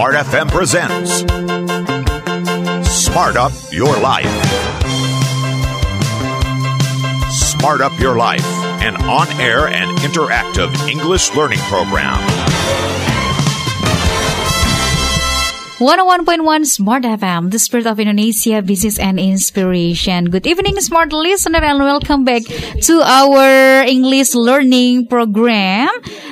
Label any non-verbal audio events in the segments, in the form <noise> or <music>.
Smart FM presents Smart Up Your Life. Smart Up Your Life, an on air and interactive English learning program. 101.1 Smart FM, the spirit of Indonesia, business and inspiration. Good evening, smart listener, and welcome back to our English learning program,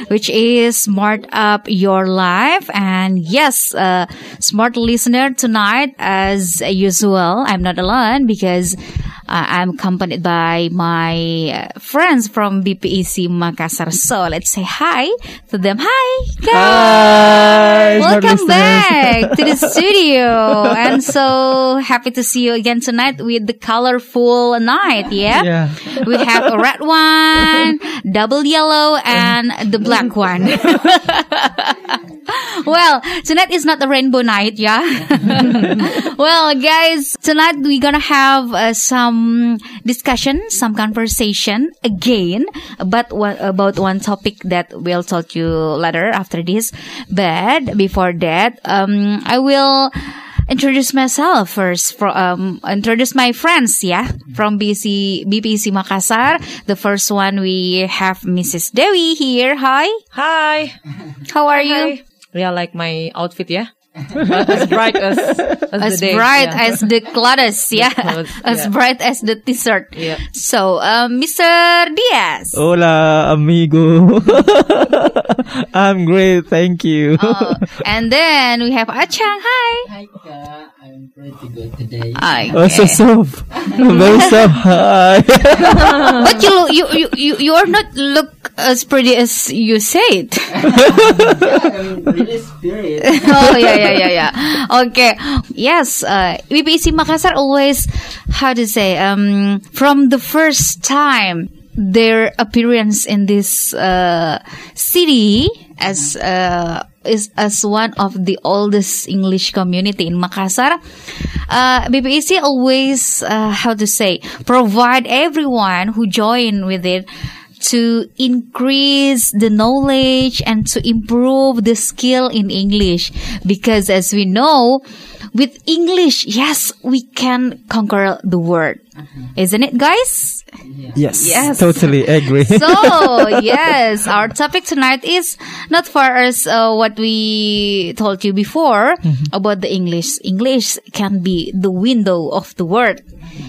which is Smart Up Your Life. And yes, uh, smart listener, tonight, as usual, I'm not alone because uh, I'm accompanied by my uh, friends from BPEC Makassar. So let's say hi to them. Hi, guys. Hi, Welcome back to the <laughs> studio. And so happy to see you again tonight with the colorful night. Yeah. Yeah. We have a red one, double yellow, and the black one. <laughs> well, tonight is not a rainbow night, yeah. <laughs> well, guys, tonight we're gonna have uh, some discussion, some conversation again about one, about one topic that we'll tell you later after this. But before that, um, I will introduce myself first. For, um, introduce my friends, yeah, from BC BPC Makassar. The first one we have Mrs. Dewi here. Hi, Hi. how are you? Hi. Yeah, like my outfit, yeah. As bright as, as, As the day. bright yeah. as the clothes, yeah. clothes, <laughs> as yeah. bright as the t-shirt. Yeah. So, um, Mr. Diaz. Hola, amigo. <laughs> I'm great, thank you. Oh, and then we have Achang. Hi. Hi, Ka. I'm pretty good today. Hi. Oh, so soft. <laughs> Very soft. Hi. But you, you, you, you, you are not look as pretty as you said. I'm really spirit. oh yeah yeah yeah yeah yeah. okay yes uh BPC Makassar always how to say um from the first time their appearance in this uh city as uh is as one of the oldest English community in Makassar uh BPC always uh, how to say provide everyone who join with it to increase the knowledge and to improve the skill in English. Because as we know, with English, yes, we can conquer the world. Isn't it, guys? Yes, Yes. totally agree. <laughs> So, <laughs> yes, our topic tonight is not far as uh, what we told you before about the English. English can be the window of the world.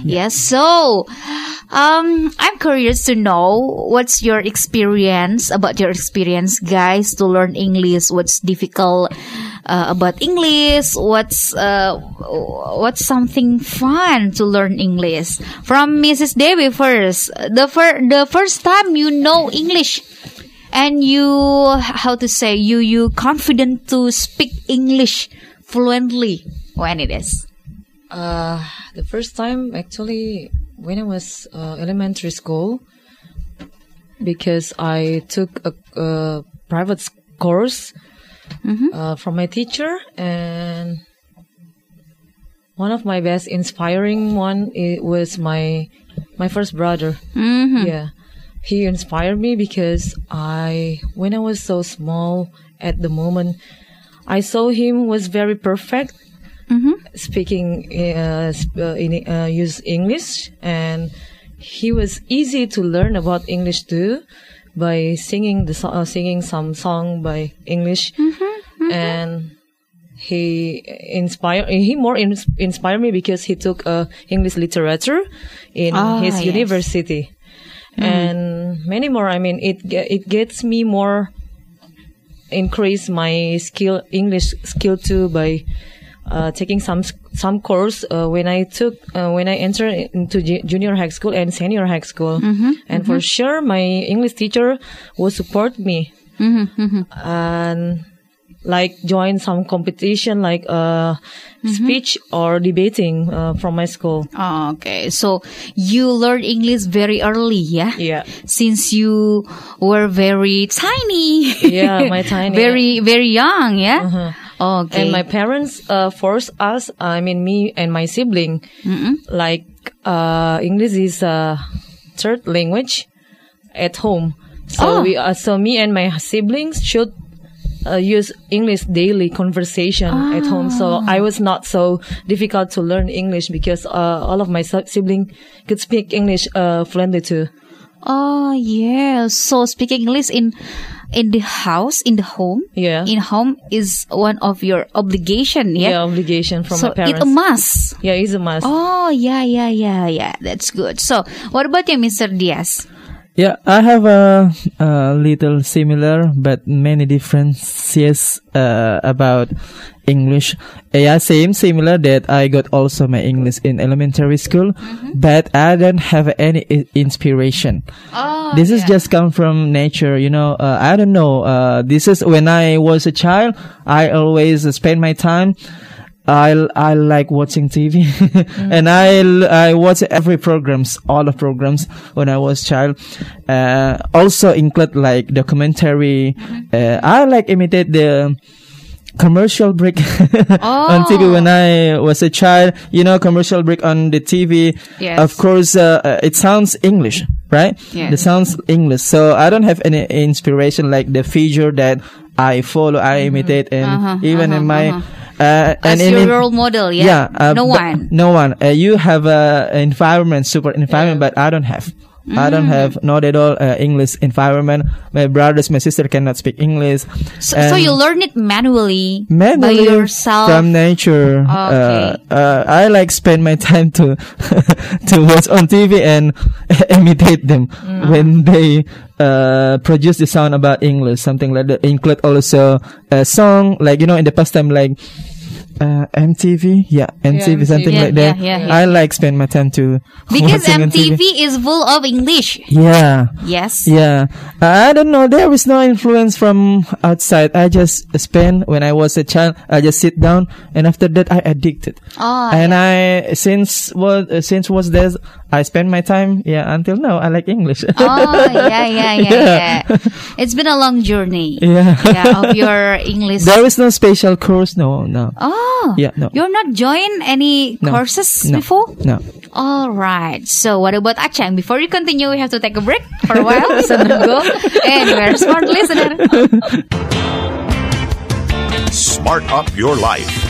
Yes. So, um, I'm curious to know what's your experience about your experience, guys, to learn English. What's difficult uh, about English? What's uh, what's something fun to learn English? From Mrs. Dewi first. The fir- the first time you know English and you how to say you you confident to speak English fluently when it is. Uh, the first time, actually, when I was uh, elementary school, because I took a, a private course uh, from my teacher, and one of my best inspiring one it was my my first brother. Mm-hmm. Yeah. He inspired me because I, when I was so small at the moment, I saw him was very perfect speaking uh, uh, in uh, use English, and he was easy to learn about English too by singing the uh, singing some song by English, and he inspire he more ins- inspired me because he took uh, English literature in Ah, his yes. university, and many more. I mean, it it gets me more increase my skill English skill too by uh, taking some some course uh, when I took uh, when I entered into junior high school and senior high school, and for sure my English teacher will support me and like join some competition like uh, speech or debating uh, from my school. Oh, okay. So you learned English very early, yeah? Yeah. Since you were very tiny. Yeah, my <laughs> tiny- very, very young, yeah? Okay. And my parents uh, forced us, I mean me and my sibling, like uh, English is a third language at home. So Oh. we, uh, so me and my siblings should uh, use English daily conversation at home. So I was not so difficult to learn English because uh, all of my si- sibling could speak English uh, fluently too. Oh yeah. So speaking English in in the house, in the home, Yeah. in home is one of your obligation. Yeah, Yeah. obligation from so parents. it a must. yeah, it's a must. Oh yeah, yeah, yeah, yeah. That's good. So what about you, Mr. Diaz? Yeah, I have a, a little similar but many differences uh, about English. Yeah, same similar that I got also my English in elementary school, but I don't have any i- inspiration. Oh, this is just come from nature, you know. Uh, I don't know. Uh, this is when I was a child. I always spend my time. I I like watching TV, <laughs> and I I watch every programs, all the programs when I was child. Uh, also include like documentary. Uh, I like imitate the commercial break <laughs> on TV when I was a child. You know, commercial break on the TV. Yes. Of course, uh, uh, it sounds English, right? Yes. It sounds English. So I don't have any inspiration like the figure that I follow, I imitate, and Uh-huh, even in uh-huh, my. uh-huh. Uh, As and your in- role model, yeah. uh, no one. No one. Uh, you have a environment, super environment, but I don't have. I don't Mm. have not at all uh, English environment. My brothers, my sister cannot speak English. So, so you learn it manually, manually by yourself. from nature. Okay. Uh, uh, I like spend my time to <laughs> to watch on TV and <laughs> imitate them Mm. when they uh, produce the sound about English, something like that. Include also a song like you know in the past time like. Uh, MTV, yeah, MTV, something Yeah, like that. yeah, yeah, yeah. I like spend my time to <laughs> because on MTV is full of English. Yeah, Yes. yeah. I don't know. There is no influence from outside. I just spend when I was a child. I just sit down, and after that, I addicted. Oh, and I since was uh, since was there, I spend my time. Yeah, until now, I like English. Oh, yeah, yeah, <laughs> yeah, yeah. It's been a long journey. yeah. Yeah, of your <laughs> English. there is no special course. No, no, oh, Yeah, no. You're not joined any No. courses no, before? no. All right. So what about Achang? Before you continue, we have to take a break for a while. <laughs> so don't go anywhere. Smart listener. Smart up your life.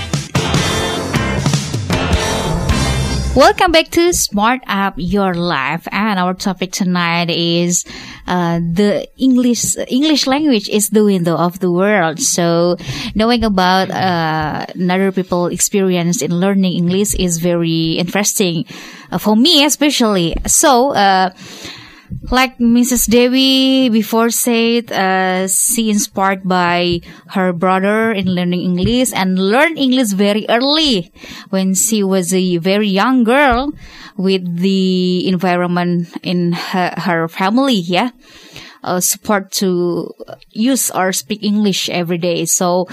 Welcome back to Smart Up Your Life, and our topic tonight is uh, the English English language is the window of the world. So, knowing about uh, another people experience in learning English is very interesting uh, for me, especially. So. Uh, like Mrs. Dewi before said, uh, she inspired by her brother in learning English and learned English very early when she was a very young girl with the environment in her, her family. Yeah. Uh, support to use or speak English every day. So,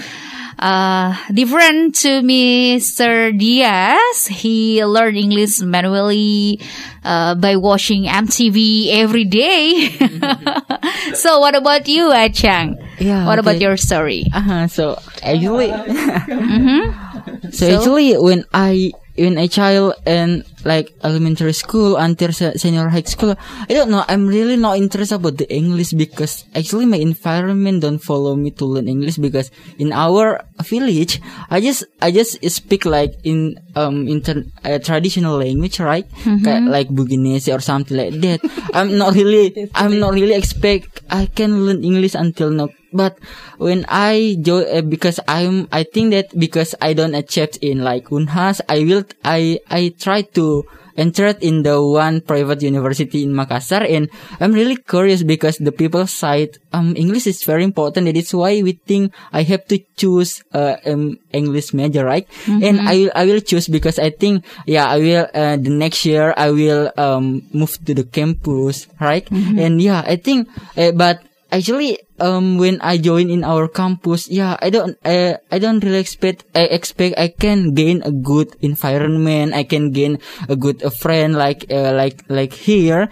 uh, different to Mr. Diaz, he learned English manually, uh, by watching MTV every day. <laughs> so what about you, Achang? Yeah, What about your story? Uh-huh, so actually, <laughs> Mm-hmm. so, actually when I when a child and like elementary school until se- senior high school, I don't know. I'm really not interested about the English because actually my environment don't follow me to learn English because in our village, I just I just speak like in um inter uh, traditional language, right? Kayak like Buginese or something like that. I'm not really <laughs> I'm not really expect I can learn English until now. But when I jo- uh, because I'm I think that because I don't accept in like Unhas, I will I I try to enter in the one private university in Makassar and I'm really curious because the people side um English is very important. That is why we think I have to choose uh, um English major, right? And I will I will choose because I think yeah I will uh, the next year I will um move to the campus, right? And yeah I think uh, but actually um when I join in our campus yeah I don't I don't really expect I expect I can gain a good environment. I can gain a good a friend like uh, like like here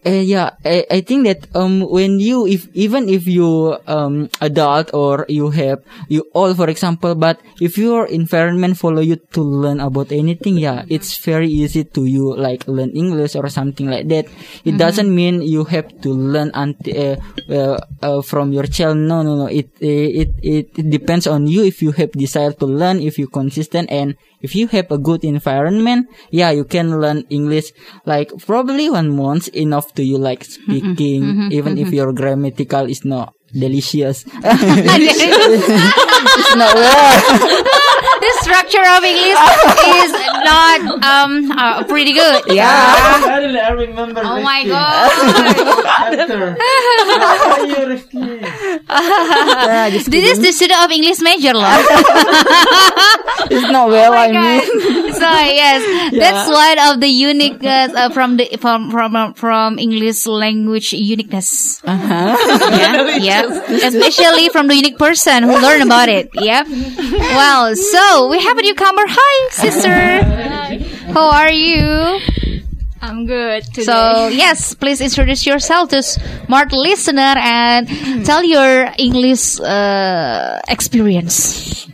Uh, yeah, I, I think that um when you if even if you um adult or you have you all for example, but if your environment follow you to learn about anything, yeah, it's very easy to you like learn English or something like that. It doesn't mean you have to learn until uh, uh, uh, from your child. No, no, no. It, it it it depends on you if you have desire to learn, if you consistent and if you have a good environment, yeah, you can learn English like probably one month enough to you like speaking, even if your grammatical is not delicious. <laughs> it's not well. <laughs> the structure of English is not um uh, pretty good. Yeah. Suddenly I remember. Oh my god. <laughs> yeah, just This is the student of English major loh. it's not well. Oh I God. mean, so yes, that's one of the uniqueness uh, from the from from from English language uniqueness. uh-huh. Yeah, yeah, <laughs> especially from the unique person who learned about it. Yeah. Well, so we have a newcomer. Hi, sister. How are you? I'm good today. So yes, please introduce yourself to smart listener and tell your English uh, experience.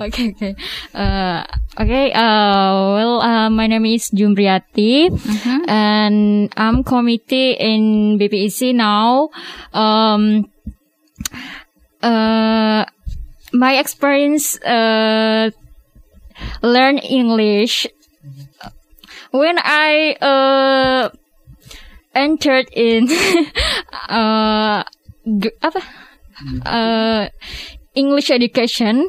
okay, okay. Uh, okay. Uh, well, uh, my name is Jumriati, and I'm committee in BPEC now. Um, uh, my experience, uh, learn English when I uh entered in <laughs> uh apa? Uh English education.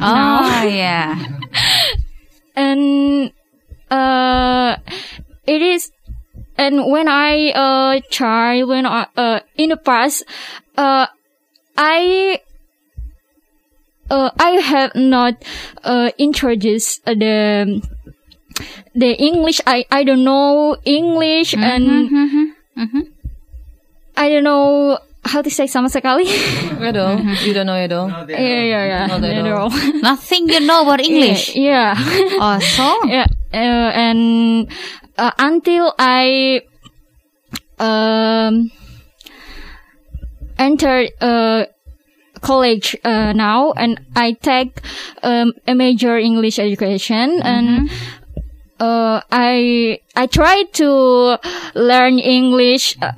Oh yeah. <laughs> and uh it is and when I uh child when I uh in the past uh I uh I have not uh introduced the the English I I don't know English and I don't know how to say sama sekali. <laughs> At all. You don't know at all. yeah, yeah, yeah. Not at At all. all. <laughs> Nothing you know about English. Yeah. <laughs> Oh, so yeah. Uh, and uh, until I um entered uh college uh, now and I take um, a major English education and uh, I I try to learn English uh,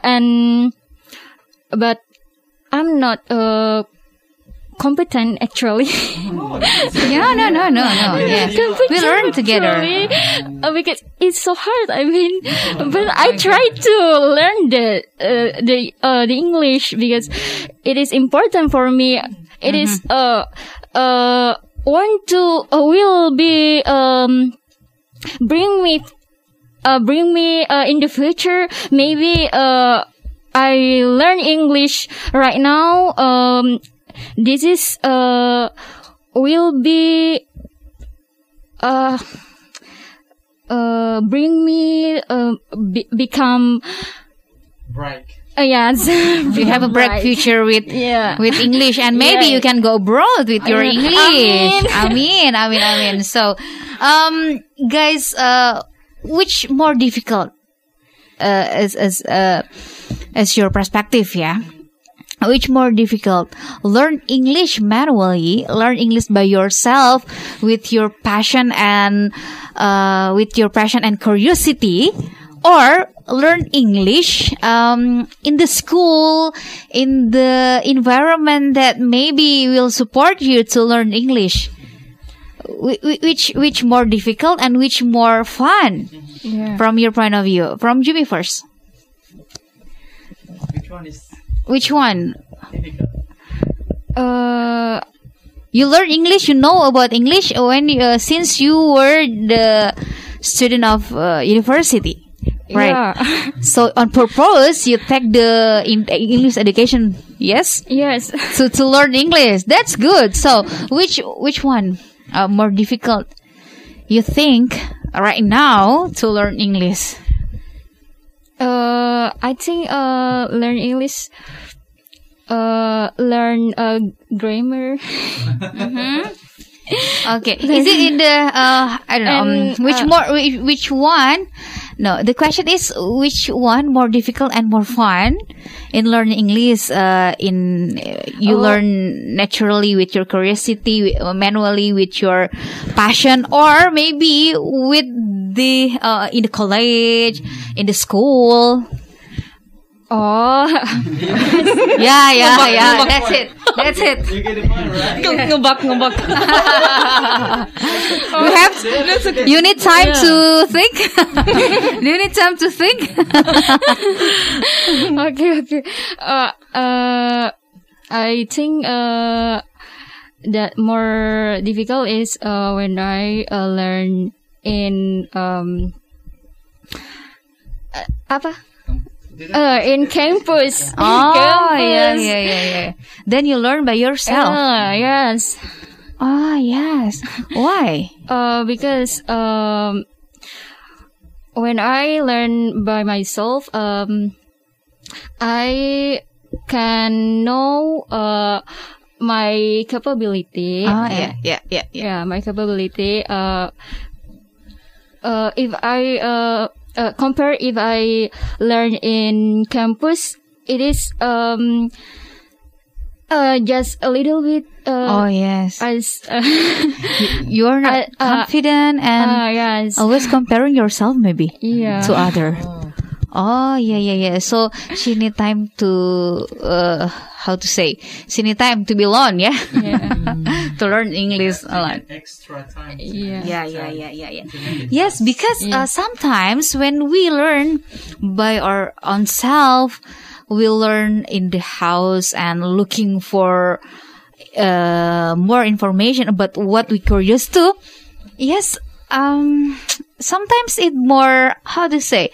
<laughs> and but I'm not uh, competent actually. <laughs> yeah, no, no, no, no. Yeah. we learn together. Uh, because it's so hard. I mean, but I try to learn the uh, the uh, the English because it is important for me. It is uh uh want to uh, will be um bring me uh bring me uh in the future maybe uh I learn English right now um this is uh will be uh uh bring me uh be- become Bright. uh, yes <laughs> You have a bright Right. future with yeah with English, and maybe Yeah. you can go abroad with your Uh, English. I mean, I mean, I mean. So, um, guys, uh, which more difficult, uh, as as uh, as your perspective, yeah? Which more difficult? Learn English manually, learn English by yourself with your passion and uh, with your passion and curiosity, or learn English um, in the school, in the environment that maybe will support you to learn English. Wh- wh- Which which more difficult and which more fun yeah from your point of view? From Jimmy first. Which one is Which one? uh You learn English. You know about English when uh, since you were the student of uh, university, right? yeah <laughs> So on purpose, you take the in- English education. Yes, yes <laughs> to to learn English. That's good. So which which one uh, more difficult? You think right now to learn English? Uh I think uh learn English uh learn uh grammar <laughs> Okay, is it in the uh I don't know um, which uh, more which, which one No, the question is which one more difficult and more fun in learning English? Uh, in uh, you Oh. learn naturally with your curiosity, uh, manually with your passion, or maybe with the uh, in the college, in the school. Oh, <laughs> Yeah, yeah, yeah. That's it. That's it. You get it Nge- ngebak ngebak. You have. You need time to think. <laughs> You need time to think? <laughs> okay, okay. Uh, uh, I think uh, that more difficult is uh, when I uh, learn in um, uh, apa? Uh, in campus. Oh, campus. yeah, yeah, yeah, yeah. Then you learn by yourself. Ah, yes. Ah, yes. Why? Uh, because um, when I learn by myself, um, I can know uh my capability. Ah, yeah, yeah, yeah, yeah. yeah, my capability. Uh, uh, if I uh, uh compare if I learn in campus, it is um uh just a little bit Oh, uh yes. as <laughs> uh, You're not uh, confident and uh, yes always comparing yourself maybe yeah to other. Oh, yeah, yeah, yeah. So she need time to, uh, how to say, she need time to be alone, yeah? <laughs> to learn English a lot. Extra time. yeah Yeah, yeah, yeah, yeah, yeah. Yes, because uh, sometimes when we learn by our own self, we learn in the house and looking for uh, more information about what we curious to. Yes, um, sometimes it more how to say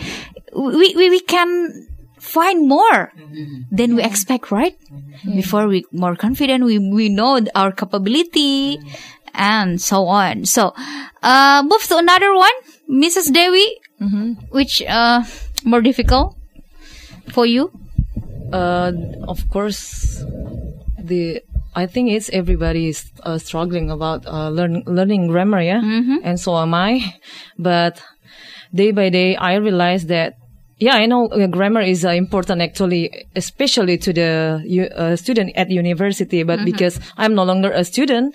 we we, we can find more than we expect, right? Before we more confident, we we know our capability and so on. So, uh, move to another one, Mrs. Dewi. Which uh more difficult for you? Uh, of course, the I think it's everybody is uh, struggling about uh, learn, learning grammar, yeah, and so am I. But day by day, I realize that yeah, I know uh, grammar is uh, important actually, especially to the uh, student at university. But because I'm no longer a student,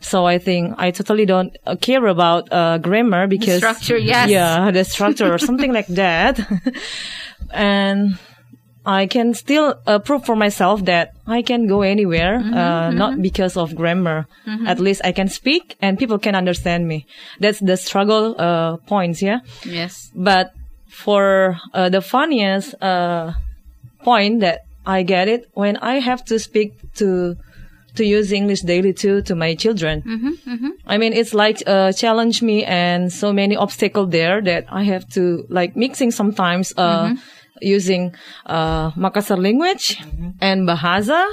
so I think I totally don't uh, care about uh, grammar because structure, yes. yeah, the structure or something like <laughs> that, and. I can still uh, prove for myself that I can go anywhere, uh, not because of grammar. At least I can speak and people can understand me. That's the struggle uh, points, yeah. Yes. But for uh, the funniest uh, point that I get it when I have to speak to to use English daily too to my children. I mean, it's like uh, challenge me and so many obstacle there that I have to like mixing sometimes uh, using uh, Makassar language and Bahasa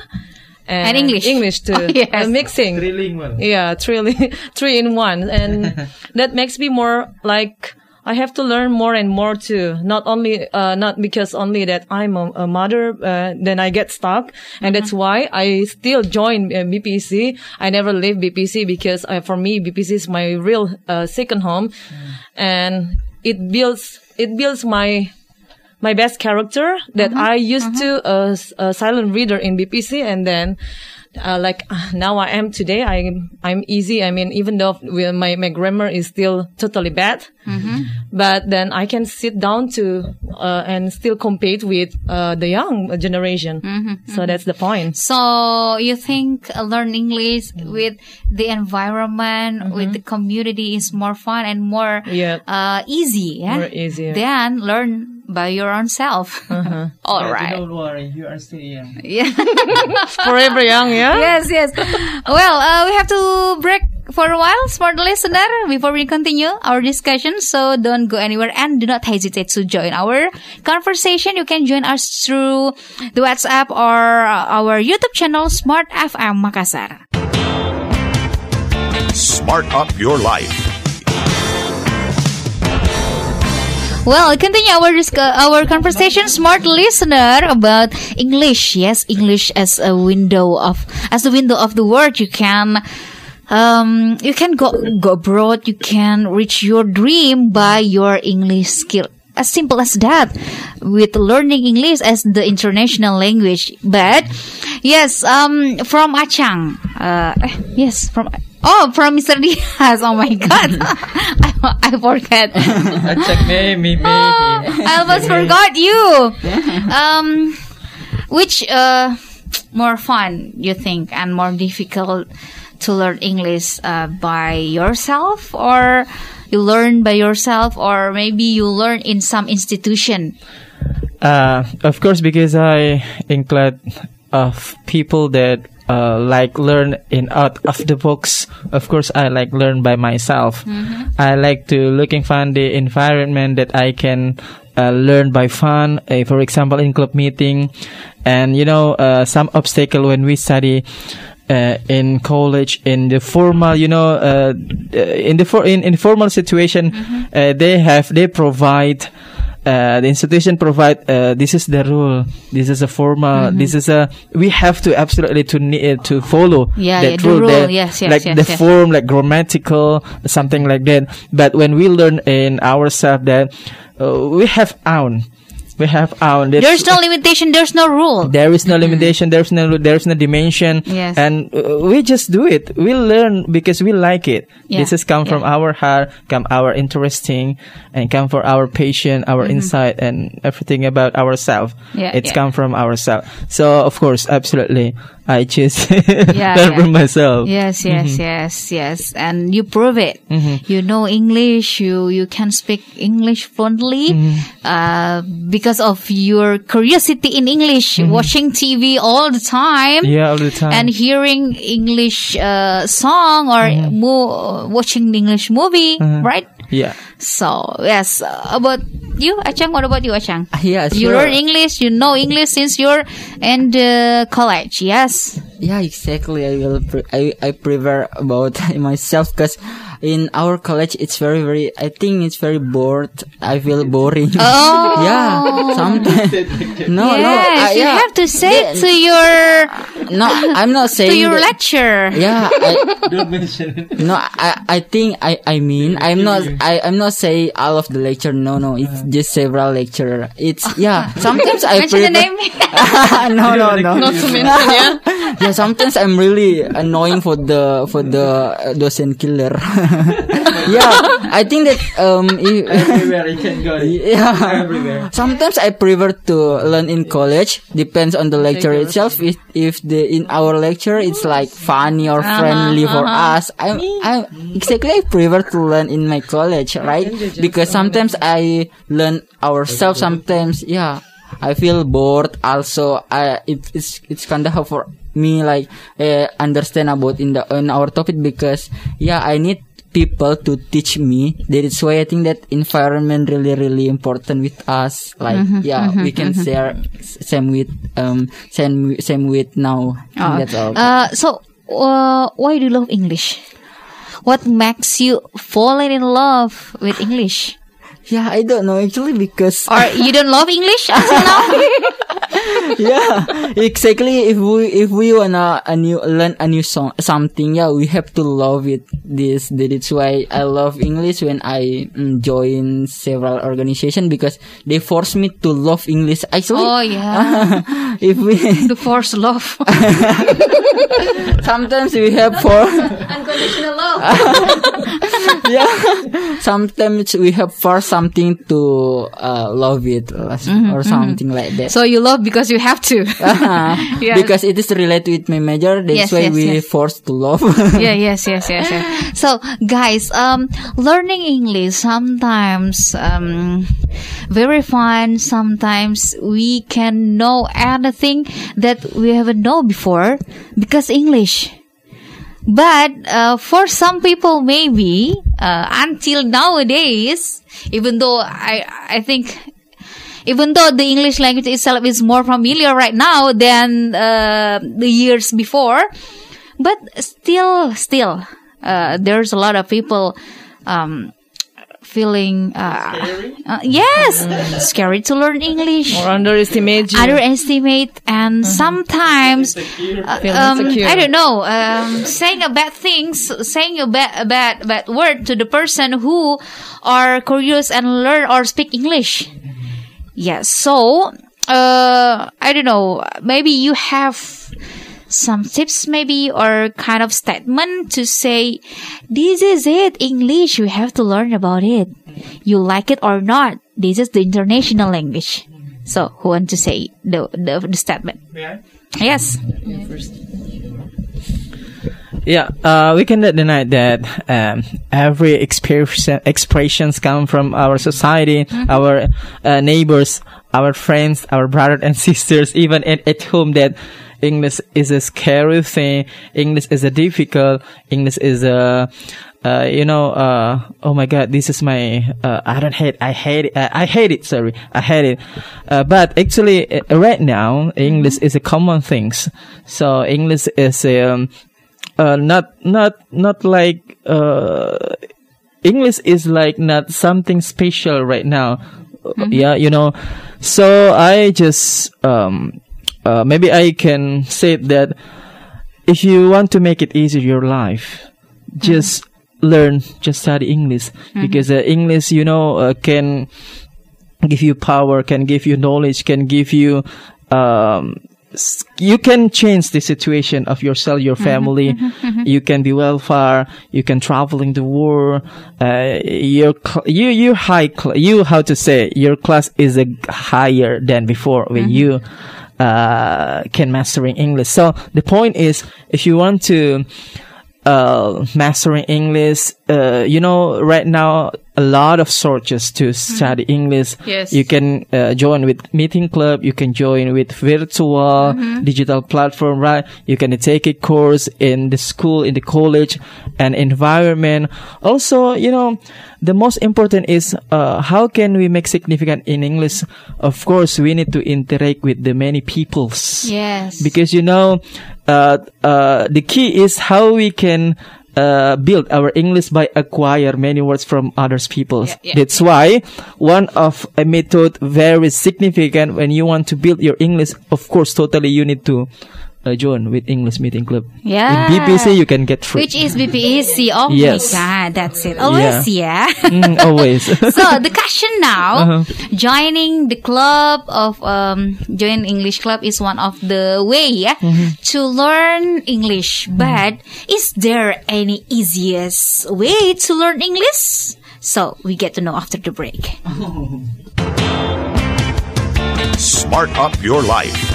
and, And English. English too. <laughs> Oh, yes. Uh, mixing. Trilingual. Yeah, three, <laughs> three in one. And <laughs> that makes me more like, I have to learn more and more too. Not only, uh, not because only that I'm a, a mother, uh, then I get stuck. And that's why I still join uh, BPC. I never leave BPC because uh, for me, BPC is my real, uh, second home. And it builds, it builds my, my best character that I used to uh, s- a silent reader in BPC and then uh, like uh, now I am today I'm I'm easy. I mean even though we- my my grammar is still totally bad but then I can sit down to uh, and still compete with uh, the young generation. So that's the point. So you think learn English with the environment, with the community is more fun and more Yeah. uh, easy, yeah? More. Than learn by your own self. <laughs> All right. Don't worry, you are still young. Yeah. <laughs> forever young yeah yes, yes. Well, uh, we have to break for a while, smart listener, before we continue our discussion. So don't go anywhere and do not hesitate to join our conversation. You can join us through the WhatsApp or uh, our YouTube channel, Smart FM Makassar. Smart up your life. Well, continue our our conversation, smart listener, about English. Yes, English as a window of as the window of the world. You can. Um, you can go go abroad. You can reach your dream by your English skill. as simple as that with learning English as the international language. But yes, um, from Achang, uh, eh, yes, from oh, from Mr. Diaz. Oh my God, <laughs> <laughs> I, I forget. me, me, me. I almost forgot you. <laughs> Um, which uh, more fun you think and more difficult to learn English uh, by yourself or you learn by yourself or maybe you learn in some institution? Uh, of course, because I include of people that uh, like learn in out of the books. Of course, I like learn by myself. I like to looking find the environment that I can uh, learn by fun. Uh, for example, in club meeting, and you know uh, some obstacle when we study. Uh, in college, in the formal, you know, uh, in the for in informal situation, uh, they have they provide uh, the institution provide uh, this is the rule this is a formal Mm-hmm. this is a we have to absolutely to need uh, to follow Yeah, that yeah, the rule, rule, that- yes, yes, like yes, the form like grammatical something like that. But when we learn in ourselves that uh, we have own we have own That's- There's no limitation. There's no rule. there is no limitation there's no there's no dimension Yes. and uh, we just do it we learn because we like it Yeah, this has come from our heart come our interesting and come for our passion our insight and everything about ourselves Mm-hmm. Yeah, it's yeah. come from ourselves so of course absolutely i choose <laughs> Yeah, learn yeah. from myself Yes, yes, yes, yes, and you prove it. You know English. You you can speak English fluently uh, because of your curiosity in English, watching TV all the time. yeah all the time and hearing English uh, song or mo- watching English movie, right? yeah So yes, uh, about you, Achang. What about you, Achang? Ah, yeah, You sure. learn English. You know English since you're in the college. Yes. Yeah, exactly. I will. Pre- I I prefer about <laughs> myself because in our college it's very very. I think it's very bored. I feel boring. <laughs> Oh. <laughs> yeah. Sometimes. <laughs> No, no. yes, I- you yeah. have to say Yeah, to your No, I'm not saying to your that- lecture. Yeah, I, don't mention it. no, I, I think I, I mean, I'm not, I, I'm not saying all of the lecture. No, no, it's just several lecture. It's yeah. Sometimes I Mention the name. no, no, no. Not to mention, yeah. yeah, sometimes I'm really annoying for the for the uh, docent killer. <laughs> yeah, I think that um if, everywhere you can go yeah. everywhere. Sometimes I prefer to learn in college. Depends on the lecture itself. If if the in our lecture it's like funny or friendly for us, I I exactly I prefer to learn in my college, right? Because sometimes I learn ourselves. Sometimes yeah. I feel bored. Also, I it, it's it's kind of hard for me like uh, understand about in the in our topic because yeah, I need people to teach me. That is why I think that environment really really important with us. Like yeah, we can share same with um same same with now. Oh, That's all. Uh, so, uh, why do you love English? What makes you falling in love with English? Yeah, I don't know actually because Or <laughs> you don't love English until now? <laughs> yeah, exactly. If we if we wanna a new learn a new song something, yeah, we have to love it. This that's why I love English when I mm, join several organization because they force me to love English. Actually, oh <laughs> yeah, if we the force love, sometimes we have for unconditional love. Yeah, <laughs> sometimes we have for something to uh, love it or something like that. so you love because you have to. <laughs> <laughs> Yes. Because it is related with my major, that's Yes, why yes, we yes. forced to love. yeah, yes, yes, yes, yes. So, guys, um, learning English sometimes um, very fun. Sometimes we can know anything that we haven't know before because English. But uh, for some people, maybe uh, until nowadays, even though I I think even though the English language itself is more familiar right now than uh, the years before, but still, still, uh, there's a lot of people um, feeling uh, uh, yes scary to learn English. Or underestimate you. underestimate and sometimes uh, Feel um. I don't know um, saying a bad things saying a bad a bad bad word to the person who are curious and learn or speak English. Yes so uh I don't know maybe you have some tips maybe or kind of statement to say this is it english you have to learn about it. You like it or not this is the international language. So who want to say the the, the statement? Yes. Yeah, uh, we cannot deny that um, every expression expressions come from our society, our uh, neighbors, our friends, our brothers and <laughs> sisters, even at, at home. That English is a scary thing. English is a difficult. English is a uh, you know, uh, oh my God, this is my, uh, I don't hate, I hate it, uh, I hate it, sorry, I hate it. Uh, but actually, uh, right now, English is a common things. So English is, um, uh, not not not like uh, English is like not something special right now. Uh, Yeah, you know. So I just um, uh, maybe I can say that if you want to make it easier your life, just learn, just study English. Because uh, English, you know, uh, can give you power, can give you knowledge, can give you um, you can change the situation of yourself, your family. You can be welfare. You can travel in the world. Uh, your cl- you you high cl- you how to say your class is a higher than before when you uh, can mastering English. So the point is, if you want to uh, mastering English. Uh, you know, right now a lot of sources to study English. Yes. You can uh, join with meeting club. You can join with virtual digital platform. Right. You can take a course in the school, in the college, and environment. Also, you know, the most important is uh, how can we make significant in English? Of course, we need to interact with the many peoples yes because you know uh, uh, the key is how we can uh, build our English by acquire many words from others peoples. Yeah, yeah. That's why one of a method very significant when you want to build your English. Of course, totally you need to uh, join with English Meeting Club. Yeah. In BBC you can get free. which is BPEC oh Yes. my god that's it always yeah, <laughs> Mm, always. <laughs> so the question now Uh-huh. joining the club of um join english club is one of the way yeah Mm-hmm. to learn english but is there any easiest way to learn english so we get to know after the break Smart up your life.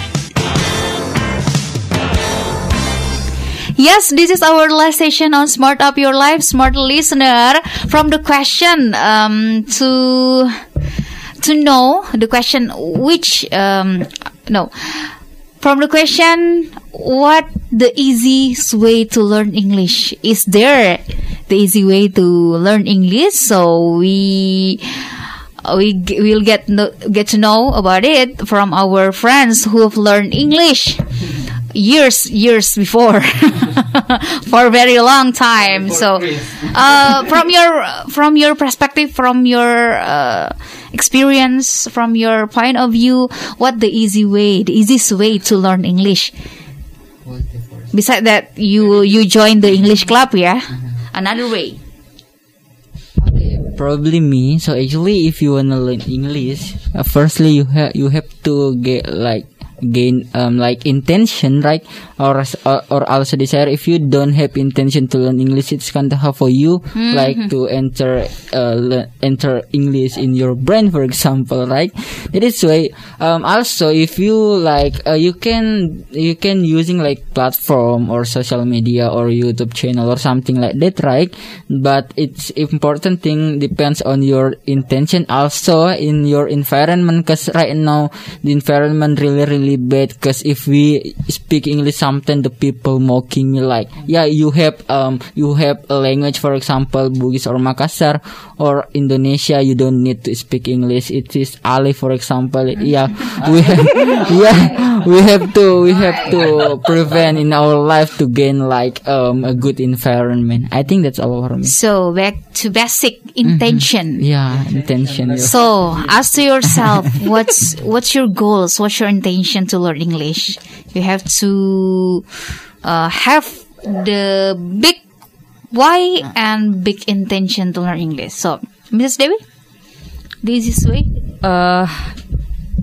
Yes, this is our last session on Smart Up Your Life, smart listener. From the question um, to to know the question which um, no. From the question what the easiest way to learn English? Is there the easy way to learn English? So we we will get no, get to know about it from our friends who have learned English years years before. <laughs> For a very long time. So uh, from your from your perspective from your uh, experience from your point of view what the easy way the easiest way to learn english? Besides that you you join the english club yeah? Another way. Probably me. So actually, if you wanna learn English, uh, firstly you have you have to get like gain um like intention right? Or or, or also desire. If you don't have intention to learn english it's kind of hard for you like to enter uh le- enter english in your brain for example right? That is why um also if you like uh, you can you can using like platform or social media or youtube channel or something like that right? But it's important thing depends on your intention also in your environment because right now the environment really really really bad because if we speak English, sometimes the people mocking me like, yeah, you have um you have a language, for example, Bugis or Makassar or Indonesia, you don't need to speak English. It is Ali, for example. Yeah, we have, <laughs> yeah we have to we have to prevent in our life to gain like um a good environment. I think that's all for me. So back to basic intention. Yeah, intention. So ask to yourself, what's what's your goals? What's your intention to learn English? You have to uh, have the big why and big intention to learn English. So, Mrs. Dewi, the easiest way. Uh,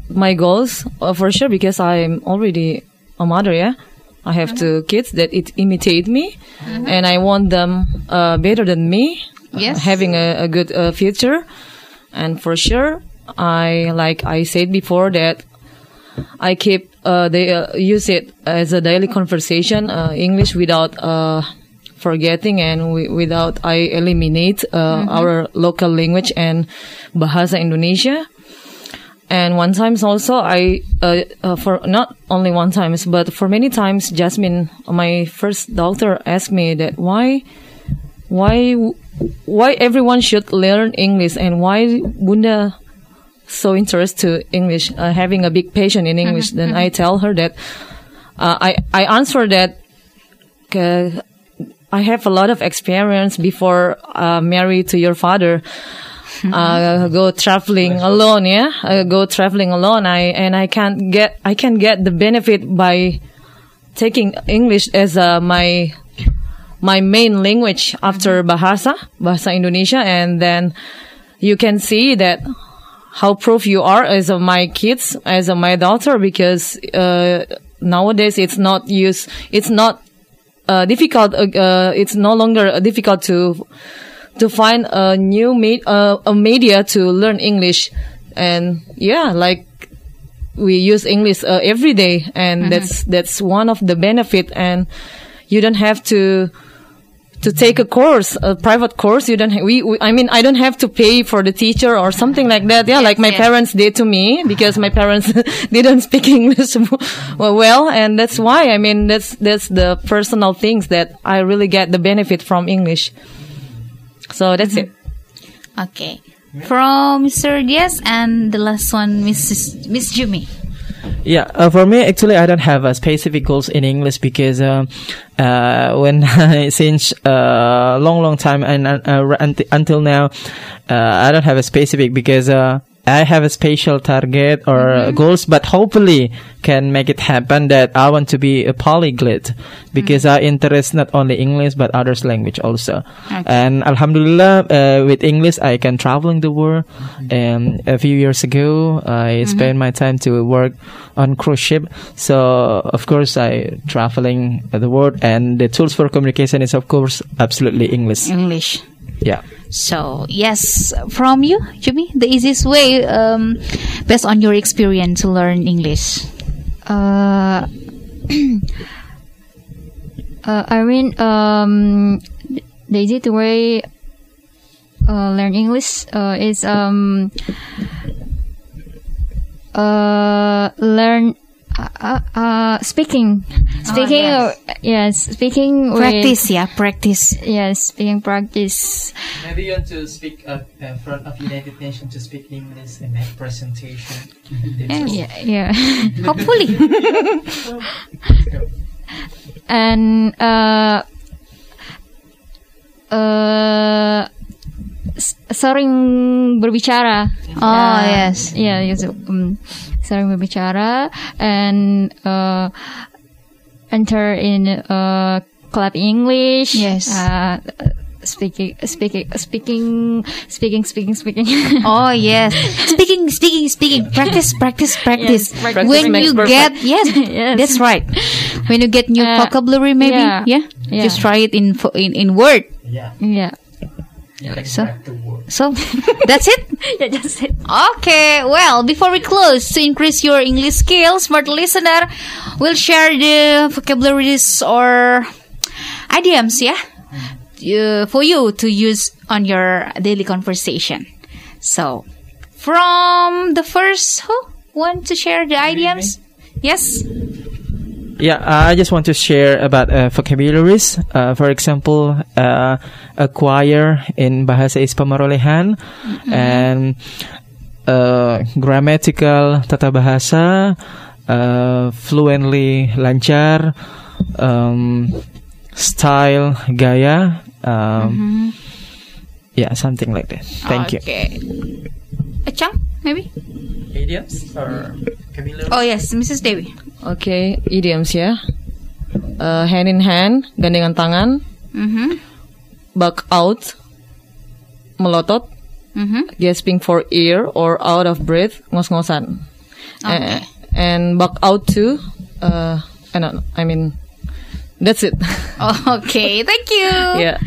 my goals uh, for sure because I'm already a mother. Yeah, I have two kids that it imitate me, and I want them uh, better than me. Yes. having a, a good uh, future, and for sure, I like I said before that I keep uh, they uh, use it as a daily conversation uh, English without uh, forgetting and wi- without I eliminate uh, our local language and bahasa Indonesia. And one times also I uh, uh, for not only one times but for many times Jasmine my first doctor asked me that why why why everyone should learn English and why Bunda so interested to English, uh, having a big passion in English, then I tell her that uh, I I answer that uh, I have a lot of experience before uh, married to your father. Uh, go traveling alone, yeah. Uh, go traveling alone. I and I can't get I can get the benefit by taking English as uh, my my main language after Bahasa, Bahasa Indonesia, and then you can see that how proof you are as of my kids, as of my daughter, because uh, nowadays it's not use, it's not uh, difficult. Uh, uh, it's no longer difficult to to find a new me- uh, a media to learn English, and yeah, like we use English uh, every day, and that's that's one of the benefit. And you don't have to to take a course, a private course. You don't. Ha- we, we. I mean, I don't have to pay for the teacher or something like that. Yeah, like my yes. parents did to me because my parents <laughs> didn't speak English <laughs> well, and that's why. I mean, that's that's the personal things that I really get the benefit from English. So that's mm-hmm. it. Okay. From Mr. Diaz and the last one, Mrs. Miss Jumi. Yeah, uh, for me, actually, I don't have a specific goals in English because um, uh, when I <laughs> since a long, long time and uh, uh, until, now, uh, I don't have a specific because uh, I have a special target or uh, goals, but hopefully can make it happen that I want to be a polyglot because I interest not only English but others language also. And Alhamdulillah, uh, with English I can traveling the world. And a few years ago, I spent my time to work on cruise ship. So of course I traveling the world, and the tools for communication is of course absolutely English. English. Yeah. So yes, from you, Jimmy, the easiest way, um, based on your experience to learn English. Uh, <clears throat> uh, I mean, um, the easy way uh, learn English uh, is um, uh, learn uh, uh, uh, speaking, speaking. yes. uh, yes, speaking. with- Practice, yeah, practice. yes, speaking practice. Maybe you want to speak up in front of United Nations to speak English and make presentation. <laughs> Yeah, yeah. <laughs> Hopefully. <laughs> and uh uh s- sering berbicara. Oh, Uh, yes. Yeah, yes, um, sering berbicara and uh enter in uh club English. Yes. Uh, speaking, speaking, speaking, speaking, speaking, speaking. <laughs> Oh yes, speaking, speaking, speaking. Practice, practice, practice. Yes, practice when you perfect. get <laughs> yes, Yes. that's right. When you get new Uh, vocabulary, maybe yeah, yeah, yeah. just try it in in in word. Yeah. yeah. So, so <laughs> that's it. <laughs> Yeah, just it. Okay, well, before we close, to increase your English skills, smart listener, we'll share the vocabularies or idioms, yeah, uh, for you to use on your daily conversation. So, from the first, who want to share the idioms? Yes. Yeah, uh, I just want to share about uh, vocabularies. Uh, for example, uh, acquire in bahasa Hispanoamerican and uh, grammatical tata bahasa, uh, fluently lancar, um, style gaya, um, yeah, something like that. Thank you. Okay. Achang, maybe? Idioms or? Oh yes, Mrs. Dewi. Okay, idioms ya. Uh, hand in hand, gandengan tangan, Mm-hmm. back out, melotot, Mm-hmm. gasping for air or out of breath, ngos-ngosan. Okay. A- and back out too. Uh, I don't know. I mean, that's it. Okay, thank you. <laughs> yeah.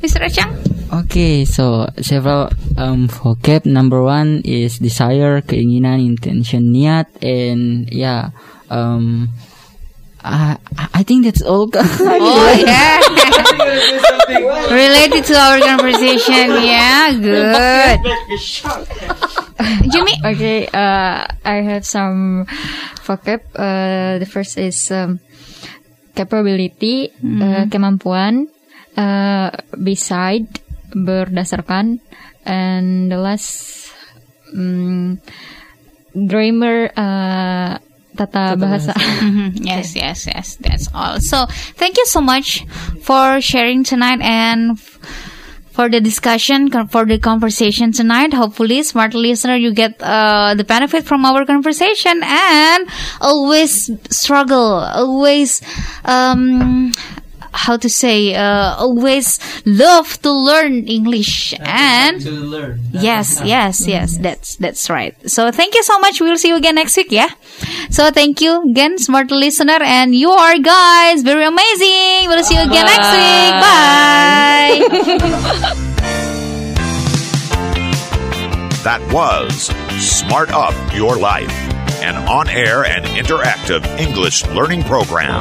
Mr. Achang. Okay, so several um vocab. Number one is desire, keinginan, intention, niat, and yeah, um, I I think that's all. <laughs> Oh yeah. <laughs> Related to our conversation, yeah, good. Jimmy. Okay, uh, I have some vocab. Uh, the first is um, capability, uh, kemampuan, uh, beside, berdasarkan, and the last um, grammar, uh, tata bahasa. <laughs> Yes, yes, yes. That's all. So, thank you so much for sharing tonight and for the discussion, for the conversation tonight. Hopefully, smart listener, you get uh, the benefit from our conversation and always struggle, always um, how to say, uh, always love to learn English and to learn. Yes, <laughs> yes, yes. That's that's right. So thank you so much. We'll see you again next week. Yeah. So thank you again, smart listener, and you are guys very amazing. We'll see you again next week. Bye. <laughs> That was Smart Up Your Life, an on air and interactive English learning program.